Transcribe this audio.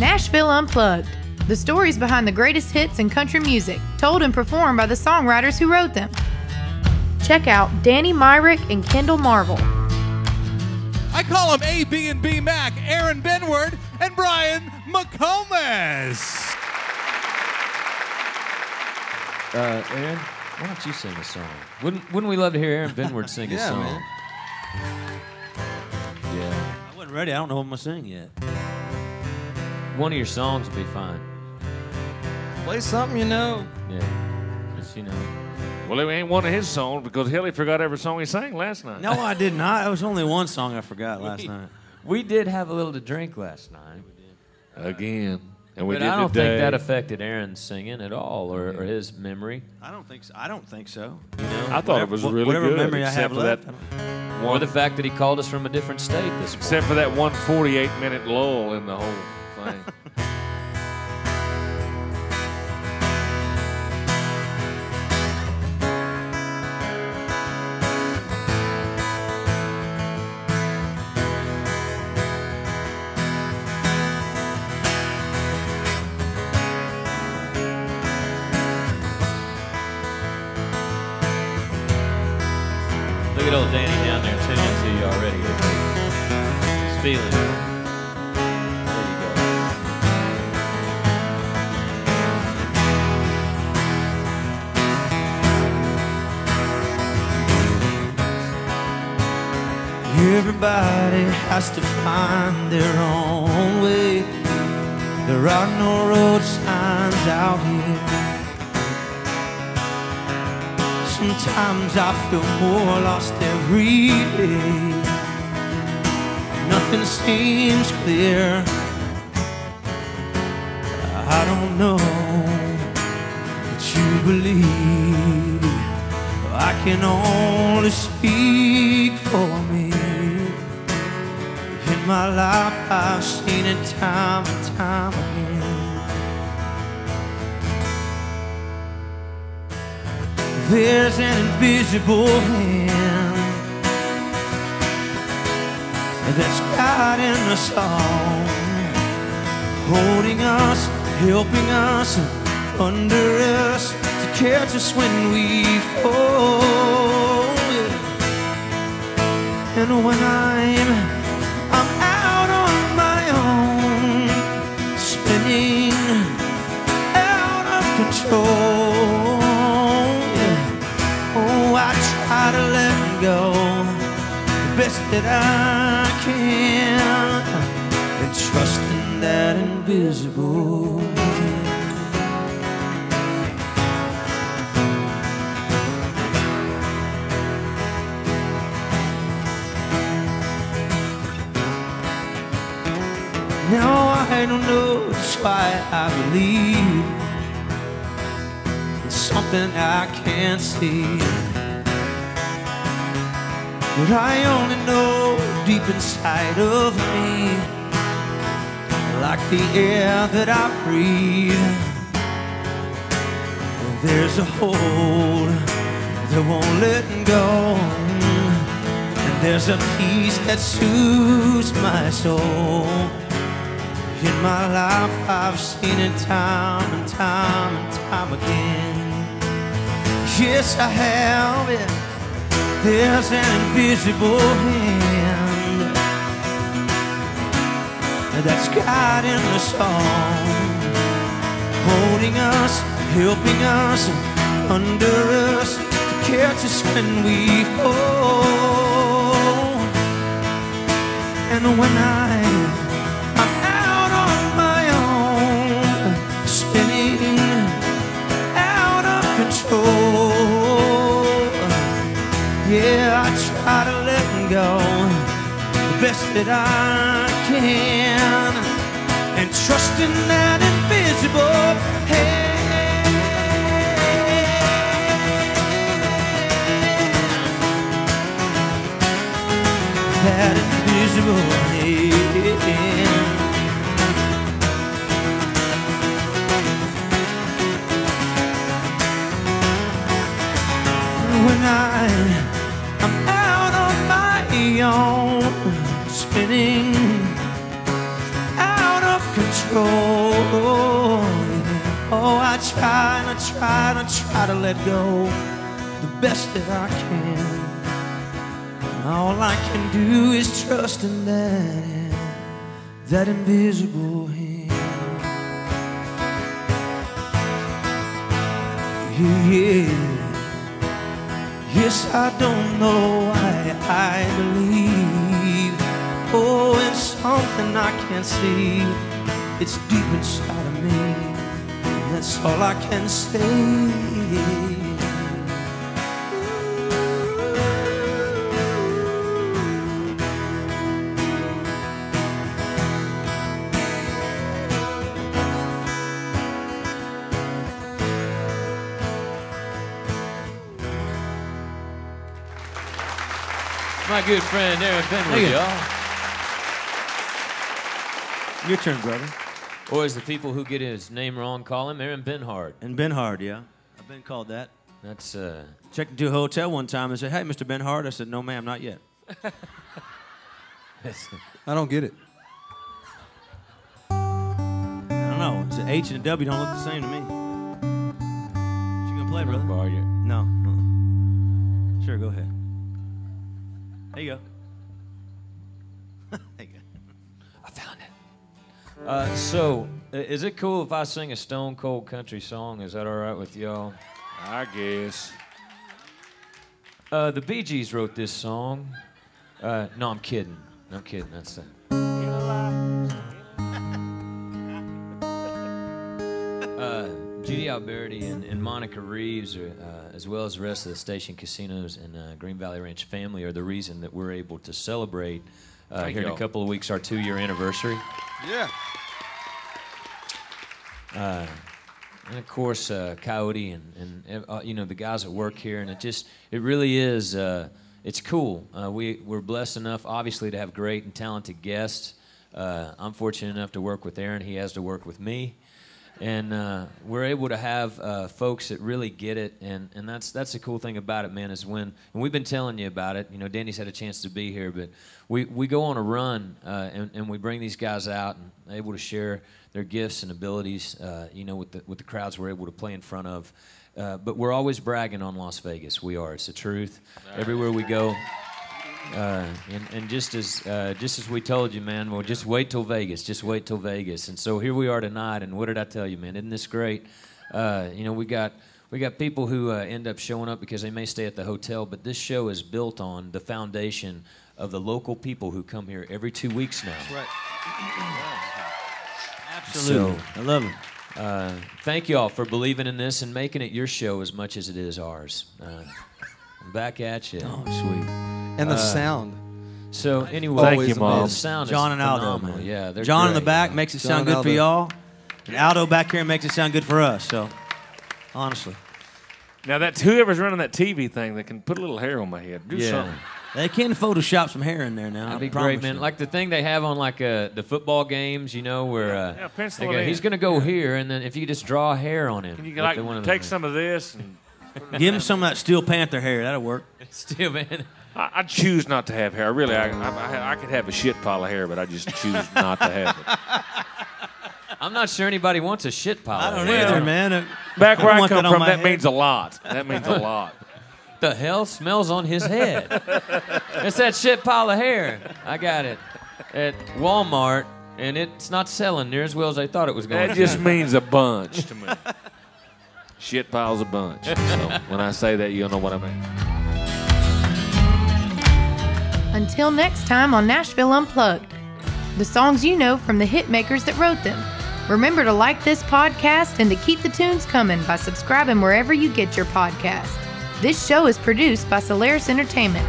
Nashville Unplugged. The stories behind the greatest hits in country music, told and performed by the songwriters who wrote them. Check out Danny Myrick and Kendall Marvel. I call them A, B, and B Mac, Aaron Benward, and Brian McComas. Uh, Aaron, why don't you sing a song? Wouldn't Wouldn't we love to hear Aaron Benward sing a Yeah, song? man. Yeah. I wasn't ready. I don't know what I'm gonna sing yet. One of your songs would be fine. Play something you know. Yeah. Just you know. Well, it ain't one of his songs because Hilly forgot every song he sang last night. No, I did not. It was only one song I forgot last night. We did have a little to drink last night. Again. And we but did I don't today. think that affected Aaron's singing at all, or, or his memory. I don't think so. I don't think so. You know, I thought it was whatever, really whatever good. memory I except have for left. that I don't- Or the fact that he called us from a different state this morning. except for that one 48 minute lull in the whole thing. Look at old Danny down there tuning to you already. He's feeling it. Everybody has to find their own way. There are no road signs out here. Sometimes I feel more lost every day. Nothing seems clear. I don't know what you believe. I can only speak for me. My life, I've seen it time and time again. There's an invisible hand that's guiding us all, holding us, helping us, under us to catch us when we fall. Best that I can, and trust in that invisible. Now I don't know just why I believe in something I can't see. But I only know deep inside of me, like the air that I breathe. There's a hold that won't let go. And there's a peace that soothes my soul. In my life, I've seen it time and time and time again. Yes, I have it. There's an invisible hand that's guiding us all, holding us, helping us, under us, to catch us when we fall. And when I Yeah, I try to let go the best that I can and trust in that invisible hand. That invisible hand. when I own, spinning out of control. Oh, I try and I try and I try to let go the best that I can. All I can do is trust in that, that invisible hand. Yeah. Yes, I don't know why I believe. Oh, in something I can't see. It's deep inside of me. That's all I can say. My good friend Aaron Benward, Thank you. y'all. Your turn, brother. Or as the people who get his name wrong call him, Aaron Benhart. And Ben Hard, yeah. I've been called that. That's uh, Checked into a hotel one time and said, Hey, Mr. Ben Hard. I said, No, ma'am, not yet. I don't get it. I don't know. It's an H and a W don't look the same to me. What you gonna play, brother? bar you. No. uh-uh. Sure, go ahead. There you go. there you go. I found it. Uh, so, is it cool if I sing a Stone Cold country song? Is that all right with y'all? I guess. Uh, the Bee Gees wrote this song. Uh, no, I'm kidding. I'm kidding. That's it. Uh, Judy Alberti and, and Monica Reeves, are, uh, as well as the rest of the station casinos and uh, Green Valley Ranch family, are the reason that we're able to celebrate uh, here in a couple of weeks our two-year anniversary. Yeah. and of course uh, Coyote and and uh, you know the guys that work here, and it just it really is uh, it's cool. Uh, we we're blessed enough, obviously, to have great and talented guests. Uh, I'm fortunate enough to work with Aaron. He has to work with me, and uh, we're able to have uh, folks that really get it, and, and that's that's the cool thing about it, man. Is when and we've been telling you about it. You know, Danny's had a chance to be here, but we, we go on a run, uh, and, and we bring these guys out and able to share their gifts and abilities. Uh, you know, with the with the crowds we're able to play in front of. Uh, but we're always bragging on Las Vegas. We are. It's the truth. Everywhere we go. Uh, and, and just as uh, just as we told you, man, well, just wait till Vegas. Just wait till Vegas. And so here we are tonight. And what did I tell you, man? Isn't this great? Uh, you know, we got we got people who uh, end up showing up because they may stay at the hotel, but this show is built on the foundation of the local people who come here every two weeks now. Right. Absolutely. I love it. Uh, thank you all for believing in this and making it your show as much as it is ours. Uh, I'm back at you. Oh, sweet. And the Uh, sound. So anyway, Thank you, Mom. The sound John is and Aldo, phenomenal. man. Yeah, they're John in the great. back makes it John sound and good for y'all, and Aldo back here makes it sound good for us. So, honestly, Now that's whoever's running that TV thing that can put a little hair on my head. Do Yeah. something. they can Photoshop some hair in there now. That'd be great, man. you. Like the thing they have on like uh, the football games, you know, where uh, Yeah, pencil go, he's gonna go here, and then if you just draw hair on him, Can you with like the- one of take them. some of this? And give him some of that Steel Panther hair. That'll work. Steel man. I, I choose not to have hair. Really, I, I, I could have a shit pile of hair, but I just choose not to have it. I'm not sure anybody wants a shit pile. I don't hair. either, man. Uh, Back where don't I, come that from, that head. means a lot. That means a lot. The hell smells on his head? it's that shit pile of hair. I got it at Walmart, and it's not selling near as well as I thought it was going. To be. That to. just means a bunch to me. Shit pile's a bunch. So when I say that, you'll know what I mean. Until next time on Nashville Unplugged, the songs you know from the hit makers that wrote them. Remember to like this podcast and to keep the tunes coming by subscribing wherever you get your podcast. This show is produced by Solaris Entertainment.